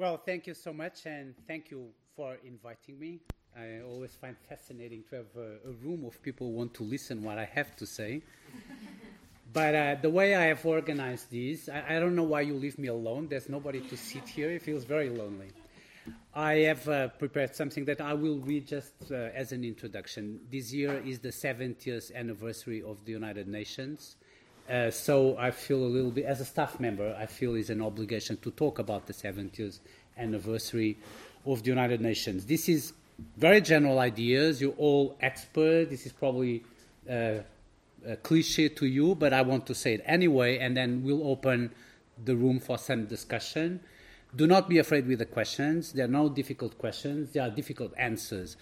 Well, thank you so much, and thank you for inviting me. I always find fascinating to have a, a room of people who want to listen what I have to say. but uh, the way I have organized this, I, I, don't know why you leave me alone. There's nobody to sit here. It feels very lonely. I have uh, prepared something that I will read just uh, as an introduction. This year is the 70th anniversary of the United Nations. Uh, so I feel a little bit, as a staff member, I feel it's an obligation to talk about the 70th anniversary of the United Nations. This is very general ideas. You're all expert. This is probably uh, a cliche to you, but I want to say it anyway, and then we'll open the room for some discussion. Do not be afraid with the questions. There are no difficult questions. There are difficult answers.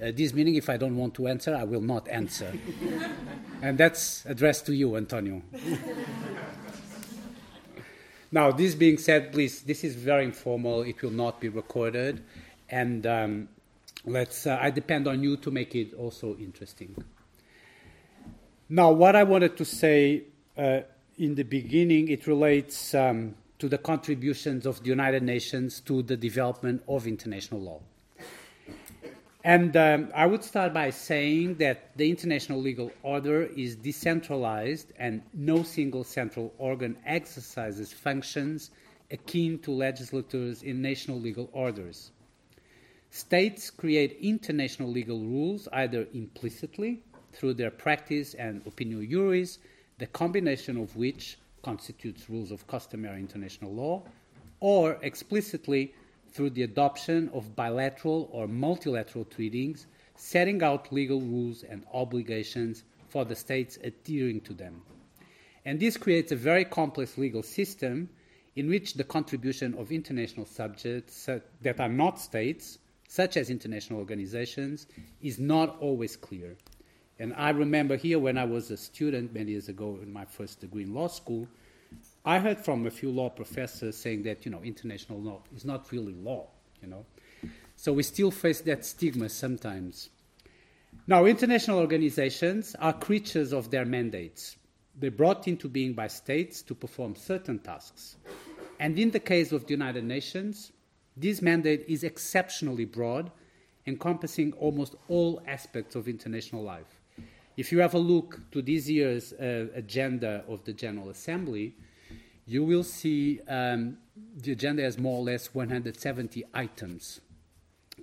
Uh, this meaning, if I don't want to answer, I will not answer. and that's addressed to you, Antonio. now, this being said, please, this is very informal. It will not be recorded. And um, let's, uh, I depend on you to make it also interesting. Now, what I wanted to say uh, in the beginning, it relates um, to the contributions of the United Nations to the development of international law. And um, I would start by saying that the international legal order is decentralized and no single central organ exercises functions akin to legislatures in national legal orders. States create international legal rules either implicitly through their practice and opinio juris, the combination of which constitutes rules of customary international law, or explicitly through the adoption of bilateral or multilateral treaties setting out legal rules and obligations for the states adhering to them. And this creates a very complex legal system in which the contribution of international subjects that are not states, such as international organizations, is not always clear. And I remember here when I was a student many years ago in my first degree in law school, I heard from a few law professors saying that, you know, international law is not really law, you know. So we still face that stigma sometimes. Now, international organizations are creatures of their mandates. They're brought into being by states to perform certain tasks. And in the case of the United Nations, this mandate is exceptionally broad, encompassing almost all aspects of international life. If you have a look to this year's uh, agenda of the General Assembly, you will see um, the agenda has more or less 170 items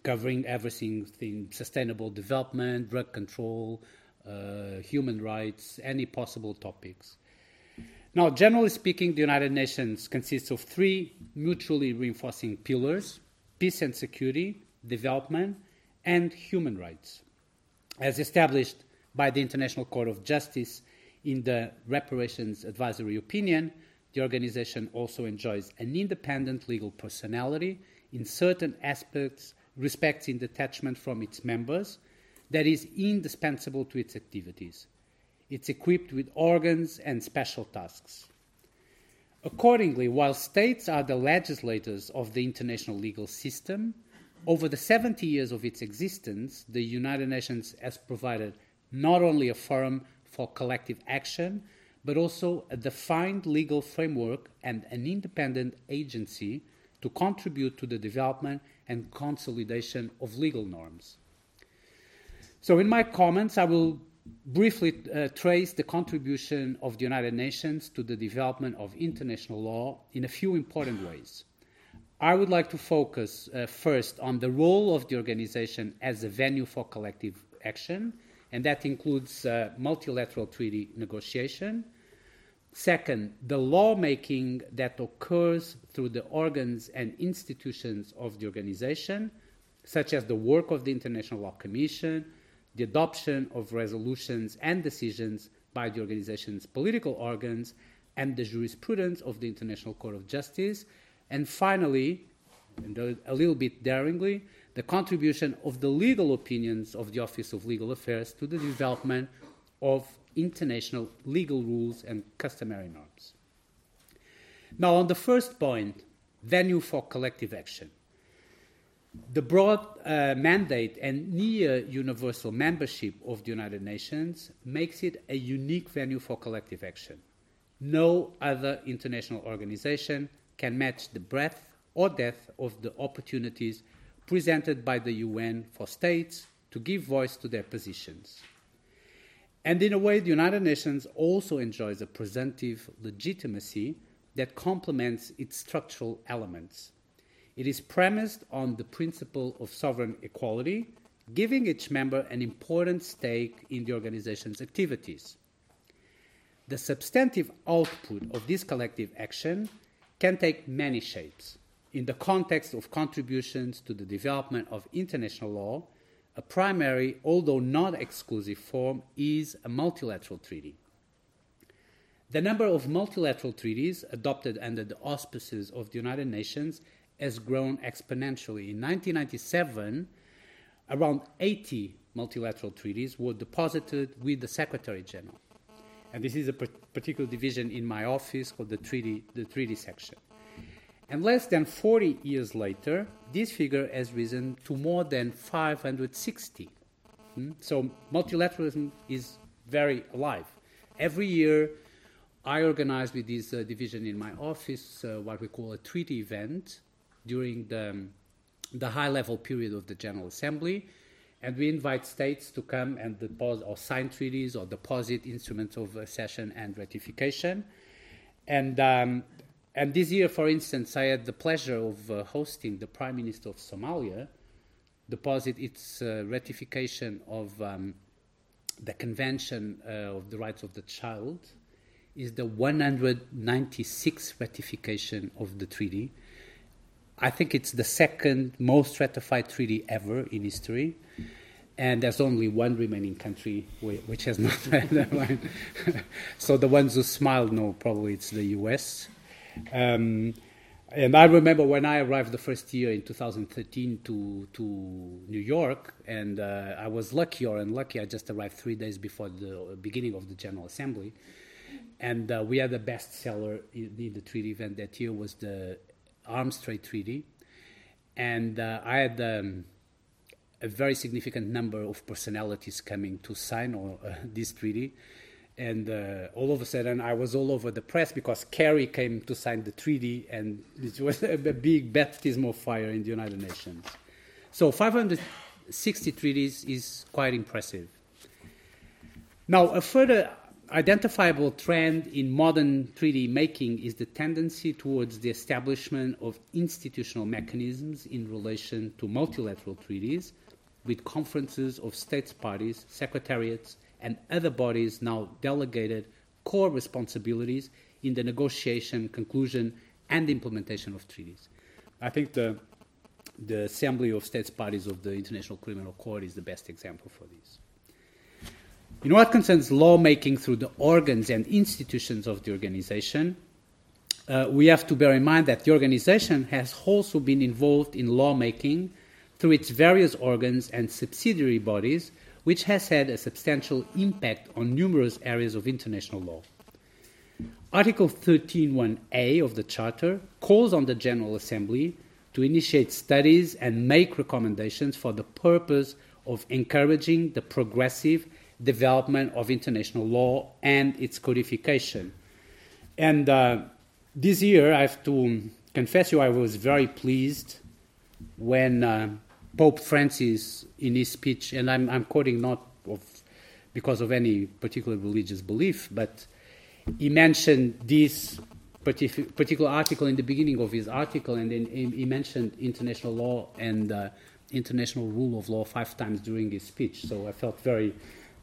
covering everything in sustainable development, drug control, uh, human rights, any possible topics. Now, generally speaking, the United Nations consists of three mutually reinforcing pillars peace and security, development, and human rights. As established by the International Court of Justice in the Reparations Advisory Opinion, the organization also enjoys an independent legal personality in certain aspects, respects in detachment from its members, that is indispensable to its activities. It's equipped with organs and special tasks. Accordingly, while states are the legislators of the international legal system, over the 70 years of its existence, the United Nations has provided not only a forum for collective action, but also a defined legal framework and an independent agency to contribute to the development and consolidation of legal norms. So, in my comments, I will briefly uh, trace the contribution of the United Nations to the development of international law in a few important ways. I would like to focus uh, first on the role of the organization as a venue for collective action and that includes uh, multilateral treaty negotiation. Second, the lawmaking that occurs through the organs and institutions of the organization, such as the work of the International Law Commission, the adoption of resolutions and decisions by the organization's political organs, and the jurisprudence of the International Court of Justice. And finally, and a little bit daringly, the contribution of the legal opinions of the Office of Legal Affairs to the development of international legal rules and customary norms. Now, on the first point, venue for collective action. The broad uh, mandate and near universal membership of the United Nations makes it a unique venue for collective action. No other international organization can match the breadth or depth of the opportunities presented by the UN for states to give voice to their positions. And in a way, the United Nations also enjoys a presumptive legitimacy that complements its structural elements. It is premised on the principle of sovereign equality, giving each member an important stake in the organization's activities. The substantive output of this collective action can take many shapes. In the context of contributions to the development of international law, a primary, although not exclusive, form is a multilateral treaty. The number of multilateral treaties adopted under the auspices of the United Nations has grown exponentially. In 1997, around 80 multilateral treaties were deposited with the Secretary General. And this is a particular division in my office called the treaty, the treaty section. And less than 40 years later, this figure has risen to more than 560. Hmm? So multilateralism is very alive. Every year, I organize with this uh, division in my office uh, what we call a treaty event during the, um, the high level period of the General Assembly. And we invite states to come and deposit or sign treaties or deposit instruments of accession and ratification. And um, and this year, for instance, I had the pleasure of uh, hosting the Prime Minister of Somalia deposit its uh, ratification of um, the Convention uh, of the Rights of the Child is the 196th ratification of the treaty. I think it's the second most ratified treaty ever in history. And there's only one remaining country which has not ratified. so the ones who smiled know probably it's the US. Um, and I remember when I arrived the first year in 2013 to, to New York, and uh, I was lucky or unlucky, I just arrived three days before the beginning of the General Assembly. And uh, we had the bestseller in, in, the treaty event that year was the Arms Trade Treaty. And uh, I had um, a very significant number of personalities coming to sign or, uh, this treaty and uh, all of a sudden I was all over the press because Kerry came to sign the treaty, and it was a, big baptism of fire in the United Nations. So 560 treaties is quite impressive. Now, a further identifiable trend in modern treaty making is the tendency towards the establishment of institutional mechanisms in relation to multilateral treaties with conferences of states parties, secretariats, and other bodies now delegated core responsibilities in the negotiation, conclusion, and implementation of treaties. I think the, the Assembly of States Parties of the International Criminal Court is the best example for this. In what concerns lawmaking through the organs and institutions of the organization, uh, we have to bear in mind that the organization has also been involved in lawmaking through its various organs and subsidiary bodies which has had a substantial impact on numerous areas of international law. Article 13.1a of the Charter calls on the General Assembly to initiate studies and make recommendations for the purpose of encouraging the progressive development of international law and its codification. And uh, this year, I have to confess you, I was very pleased when uh, Pope Francis, in his speech, and I'm, I'm quoting not of, because of any particular religious belief, but he mentioned this particular article in the beginning of his article, and then he mentioned international law and uh, international rule of law five times during his speech. So I felt very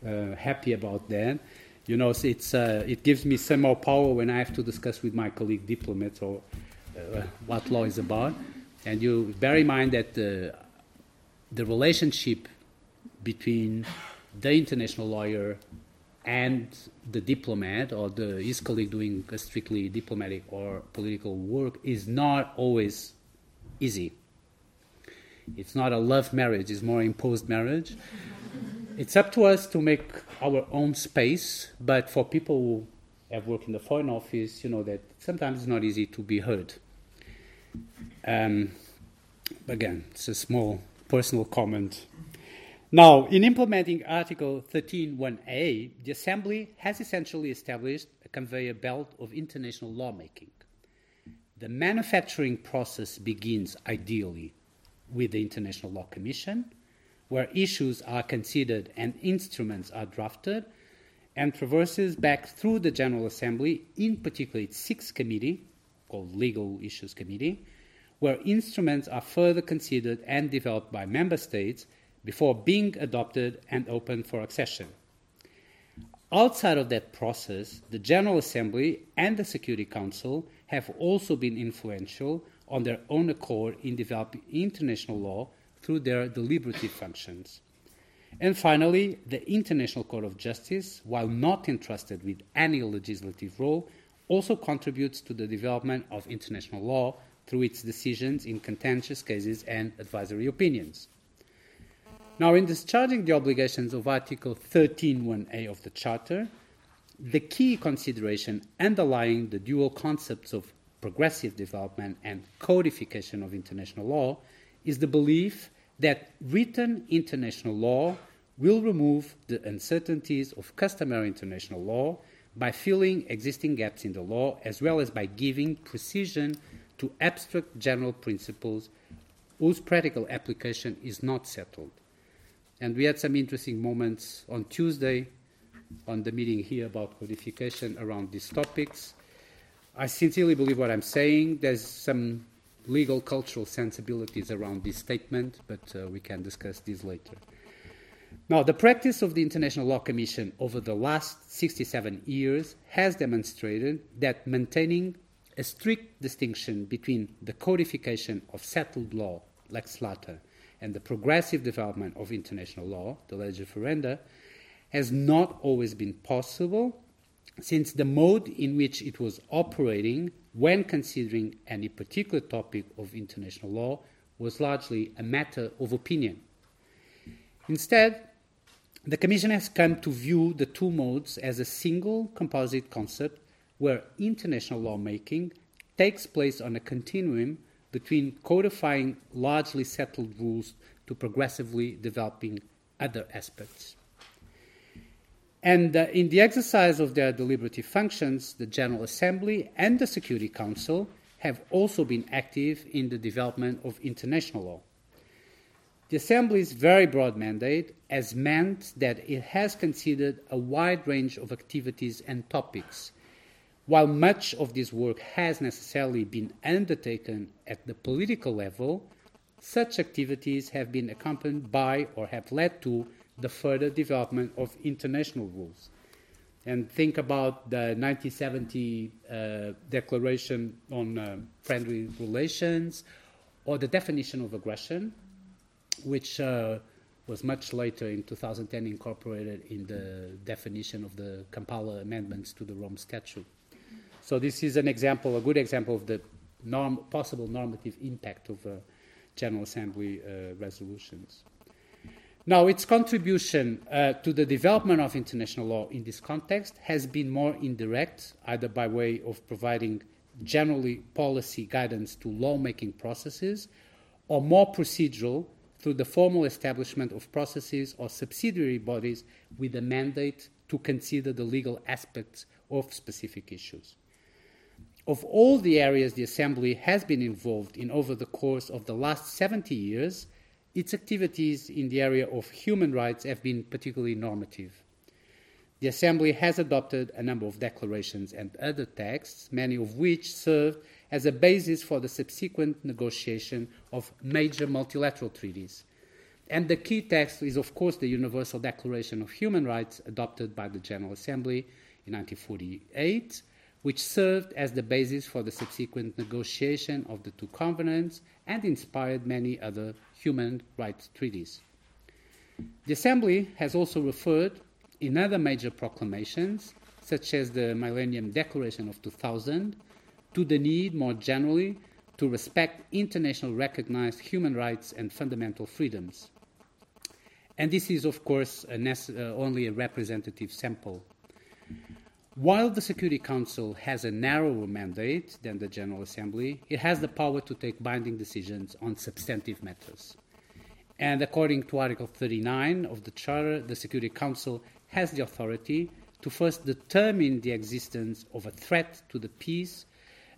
uh, happy about that. You know, it's, uh, it gives me some more power when I have to discuss with my colleague diplomats or uh, what law is about. And you bear in mind that uh, the relationship between the international lawyer and the diplomat or the, his colleague doing strictly diplomatic or political work is not always easy. It's not a love marriage, it's more imposed marriage. it's up to us to make our own space, but for people who have worked in the foreign office, you know that sometimes it's not easy to be heard. Um, again, it's a small personal comment. Now, in implementing Article 13.1a, the Assembly has essentially established a conveyor belt of international lawmaking. the manufacturing process begins ideally with the International Law Commission, where issues are considered and instruments are drafted, and traverses back through the General Assembly, in particular its sixth committee, called Legal Issues Committee, where instruments are further considered and developed by member states before being adopted and open for accession. Outside of that process, the General Assembly and the Security Council have also been influential on their own accord in developing international law through their deliberative functions. And finally, the International Court of Justice, while not entrusted with any legislative role, also contributes to the development of international law through its decisions in contentious cases and advisory opinions. Now, in discharging the obligations of Article 13.1a of the Charter, the key consideration underlying the dual concepts of progressive development and codification of international law is the belief that written international law will remove the uncertainties of customary international law by filling existing gaps in the law as well as by giving precision to abstract general principles whose practical application is not settled. And we had some interesting moments on Tuesday on the meeting here about codification around these topics. I sincerely believe what I'm saying. There's some legal cultural sensibilities around this statement, but uh, we can discuss this later. Now, the practice of the International Law Commission over the last 67 years has demonstrated that maintaining a strict distinction between the codification of settled law, lex lata, and the progressive development of international law, the legis ferenda, has not always been possible since the mode in which it was operating when considering any particular topic of international law was largely a matter of opinion. Instead, the Commission has come to view the two modes as a single composite concept where international lawmaking takes place on a continuum between codifying largely settled rules to progressively developing other aspects. And uh, in the exercise of their deliberative functions, the General Assembly and the Security Council have also been active in the development of international law. The Assembly's very broad mandate has meant that it has considered a wide range of activities and topics while much of this work has necessarily been undertaken at the political level, such activities have been accompanied by or have led to the further development of international rules. And think about the 1970 uh, Declaration on uh, Friendly Relations or the definition of aggression, which uh, was much later in 2010 incorporated in the definition of the Kampala amendments to the Rome Statute. So this is an example, a good example of the norm, possible normative impact of uh, General Assembly uh, resolutions. Now, its contribution uh, to the development of international law in this context has been more indirect, either by way of providing generally policy guidance to lawmaking processes, or more procedural through the formal establishment of processes or subsidiary bodies with a mandate to consider the legal aspects of specific issues. Of all the areas the Assembly has been involved in over the course of the last 70 years, its activities in the area of human rights have been particularly normative. The Assembly has adopted a number of declarations and other texts, many of which served as a basis for the subsequent negotiation of major multilateral treaties. And the key text is, of course, the Universal Declaration of Human Rights adopted by the General Assembly in 1948 which served as the basis for the subsequent negotiation of the two covenants and inspired many other human rights treaties. The Assembly has also referred in other major proclamations, such as the Millennium Declaration of 2000, to the need more generally to respect international recognized human rights and fundamental freedoms. And this is, of course, a nece- uh, only a representative sample while the Security Council has a narrower mandate than the General Assembly, it has the power to take binding decisions on substantive matters. And according to Article 39 of the Charter, the Security Council has the authority to first determine the existence of a threat to the peace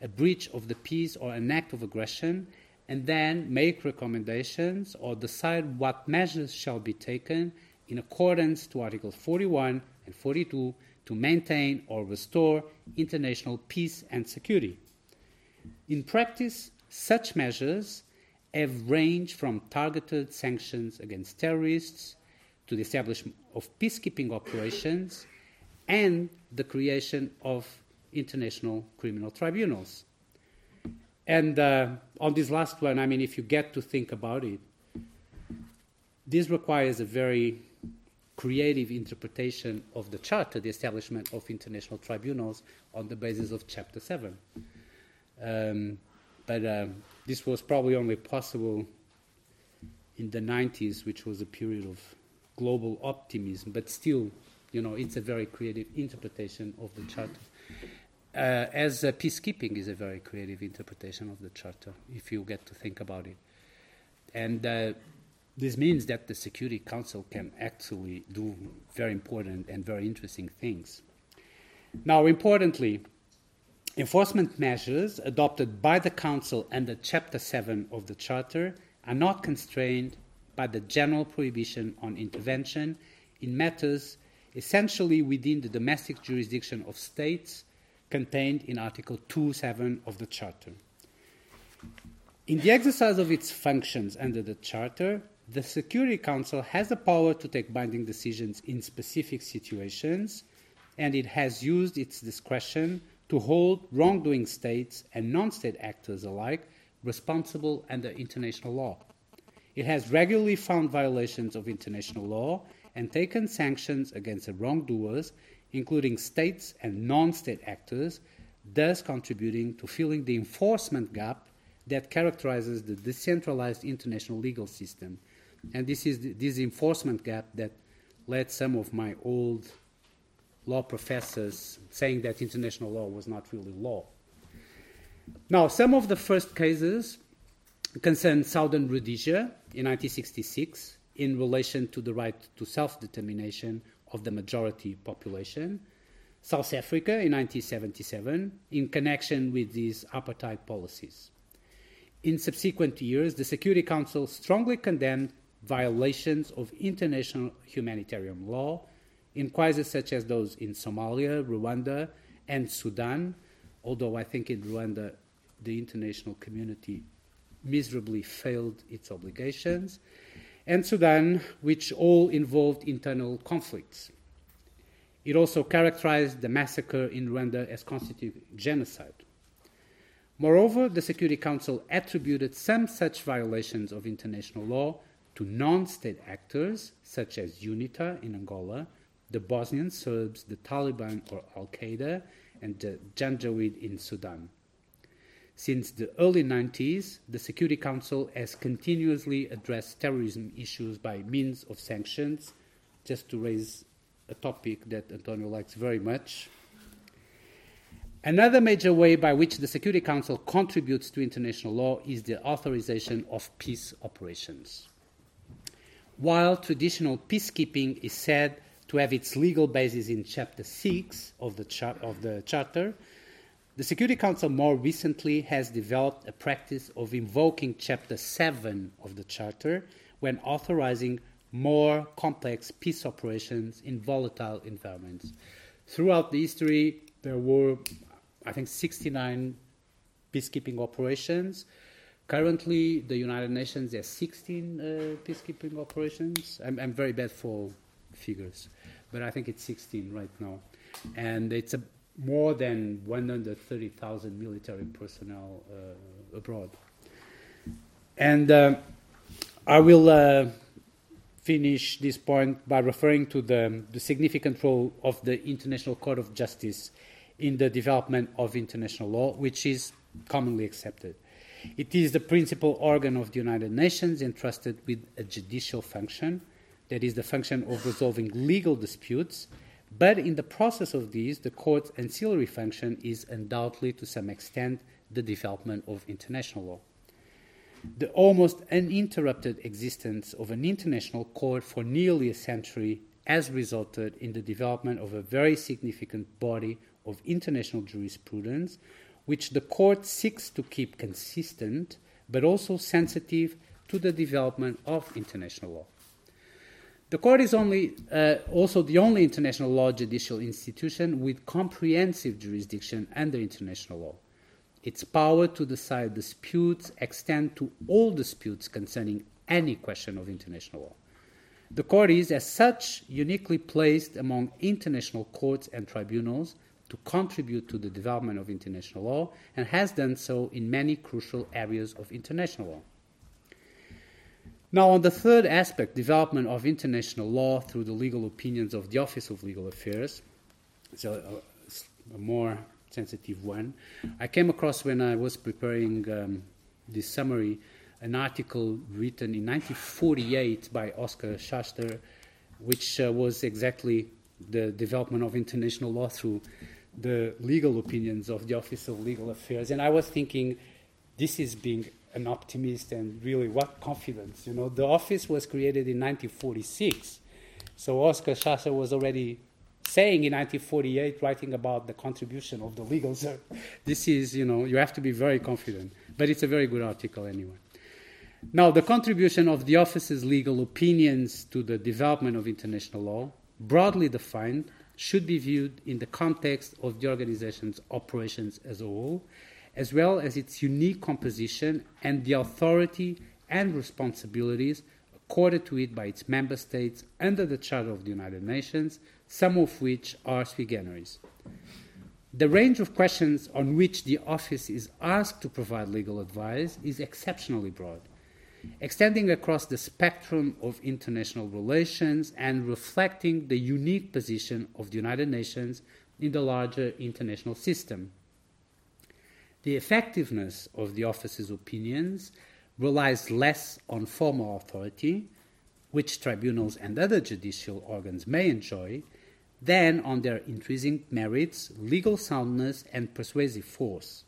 a breach of the peace or an act of aggression, and then make recommendations or decide what measures shall be taken in accordance to Articles 41 and 42 to maintain or restore international peace and security. In practice, such measures have ranged from targeted sanctions against terrorists to the establishment of peacekeeping operations and the creation of international criminal tribunals. And uh, on this last one, I mean, if you get to think about it, this requires a very creative interpretation of the Charter, the establishment of international tribunals on the basis of Chapter 7. Um, but um, this was probably only possible in the 90s, which was a period of global optimism, but still, you know, it's a very creative interpretation of the Charter. Uh, as uh, peacekeeping is a very creative interpretation of the Charter, if you get to think about it. And uh, this means that the Security Council can actually do very important and very interesting things. Now, importantly, enforcement measures adopted by the Council under Chapter 7 of the Charter are not constrained by the general prohibition on intervention in matters essentially within the domestic jurisdiction of states contained in Article 2.7 of the Charter. In the exercise of its functions under the Charter, the Security Council has the power to take binding decisions in specific situations, and it has used its discretion to hold wrongdoing states and non state actors alike responsible under international law. It has regularly found violations of international law and taken sanctions against the wrongdoers, including states and non state actors, thus contributing to filling the enforcement gap that characterizes the decentralized international legal system. And this is the, this enforcement gap that led some of my old law professors saying that international law was not really law. Now, some of the first cases concerned Southern Rhodesia in 1966 in relation to the right to self determination of the majority population, South Africa in 1977 in connection with these apartheid policies. In subsequent years, the Security Council strongly condemned violations of international humanitarian law in crises such as those in Somalia, Rwanda, and Sudan, although I think in Rwanda the international community miserably failed its obligations, and Sudan, which all involved internal conflicts. It also characterized the massacre in Rwanda as constituting genocide. Moreover, the Security Council attributed some such violations of international law to non state actors, such as UNITA in Angola, the Bosnian Serbs, the Taliban or Al Qaeda, and the Janjaweed in Sudan. Since the early 90s, the Security Council has continuously addressed terrorism issues by means of sanctions, just to raise a topic that Antonio likes very much. Another major way by which the Security Council contributes to international law is the authorization of peace operations. While traditional peacekeeping is said to have its legal basis in Chapter 6 of the, char- of the Charter, the Security Council more recently has developed a practice of invoking Chapter 7 of the Charter when authorizing more complex peace operations in volatile environments. Throughout the history, there were, I think, 69 peacekeeping operations. Currently, the United Nations has 16 uh, peacekeeping operations. I'm, I'm very bad for figures, but I think it's 16 right now. And it's a more than 130,000 military personnel uh, abroad. And uh, I will uh, finish this point by referring to the, the significant role of the International Court of Justice in the development of international law, which is commonly accepted. It is the principal organ of the United Nations entrusted with a judicial function, that is, the function of resolving legal disputes but in the process of these, the court's ancillary function is undoubtedly, to some extent, the development of international law. The almost uninterrupted existence of an international court for nearly a century has resulted in the development of a very significant body of international jurisprudence, which the court seeks to keep consistent but also sensitive to the development of international law. The court is only, uh, also the only international law judicial institution with comprehensive jurisdiction under international law. Its power to decide disputes extend to all disputes concerning any question of international law. The court is, as such, uniquely placed among international courts and tribunals to contribute to the development of international law and has done so in many crucial areas of international law. Now, on the third aspect, development of international law through the legal opinions of the Office of Legal Affairs, it's a, a more sensitive one, I came across when I was preparing um, this summary an article written in 1948 by Oscar Schachter, which uh, was exactly the development of international law through the legal opinions of the Office of Legal Affairs. And I was thinking, this is being an optimist and really what confidence. You know, the office was created in 1946. So Oscar Schachter was already saying in 1948, writing about the contribution of the legal. This is, you know, you have to be very confident. But it's a very good article anyway. Now, the contribution of the office's legal opinions to the development of international law, broadly defined, should be viewed in the context of the organization's operations as a whole, as well as its unique composition and the authority and responsibilities accorded to it by its member states under the Charter of the United Nations, some of which are sui generis. The range of questions on which the office is asked to provide legal advice is exceptionally broad extending across the spectrum of international relations and reflecting the unique position of the United Nations in the larger international system. The effectiveness of the office's opinions relies less on formal authority, which tribunals and other judicial organs may enjoy, than on their intrinsic merits, legal soundness, and persuasive force.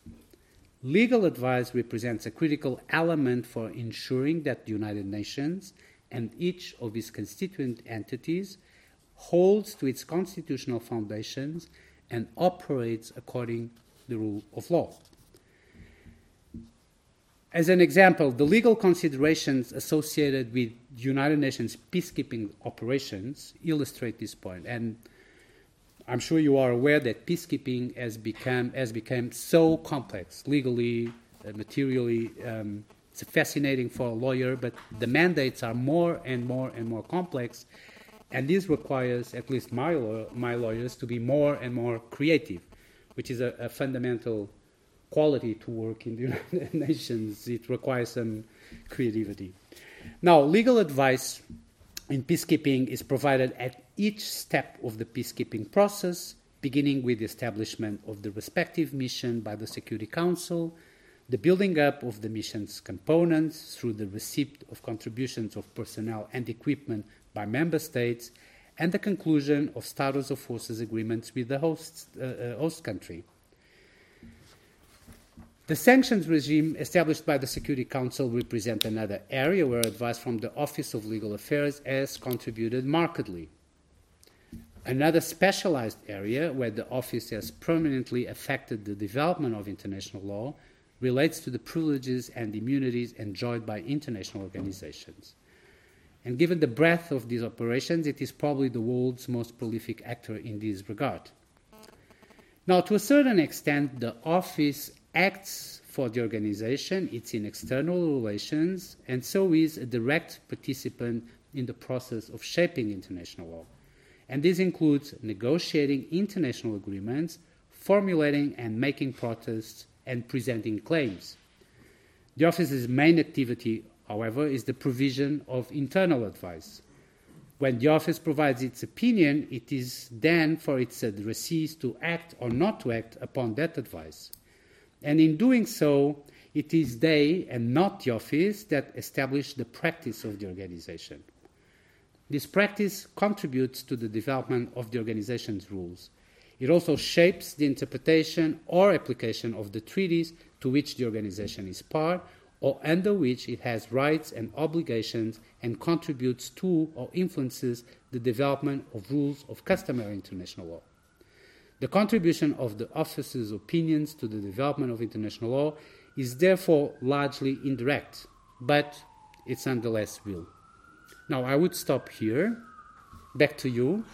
Legal advice represents a critical element for ensuring that the United Nations and each of its constituent entities holds to its constitutional foundations and operates according to the rule of law. As an example, the legal considerations associated with United Nations peacekeeping operations illustrate this point. And I'm sure you are aware that peacekeeping has become has become so complex legally, uh, materially. Um, it's fascinating for a lawyer, but the mandates are more and more and more complex, and this requires at least my my lawyers to be more and more creative, which is a, a fundamental quality to work in the United Nations. It requires some creativity. Now, legal advice in peacekeeping is provided at each step of the peacekeeping process, beginning with the establishment of the respective mission by the Security Council, the building up of the mission's components through the receipt of contributions of personnel and equipment by member states, and the conclusion of status of forces agreements with the host, uh, uh, host country. The sanctions regime established by the Security Council represent another area where advice from the Office of Legal Affairs has contributed markedly. Another specialized area where the office has permanently affected the development of international law relates to the privileges and immunities enjoyed by international organizations. And given the breadth of these operations, it is probably the world's most prolific actor in this regard. Now, to a certain extent, the office acts for the organization, it's in external relations, and so is a direct participant in the process of shaping international law. And this includes negotiating international agreements, formulating and making protests, and presenting claims. The office's main activity, however, is the provision of internal advice. When the office provides its opinion, it is then for its addressees to act or not to act upon that advice. And in doing so, it is they and not the office that establish the practice of the organization. This practice contributes to the development of the organization's rules. It also shapes the interpretation or application of the treaties to which the organization is part or under which it has rights and obligations and contributes to or influences the development of rules of customary international law. The contribution of the officer's opinions to the development of international law is therefore largely indirect, but it's nonetheless real. Now, I would stop here. Back to you.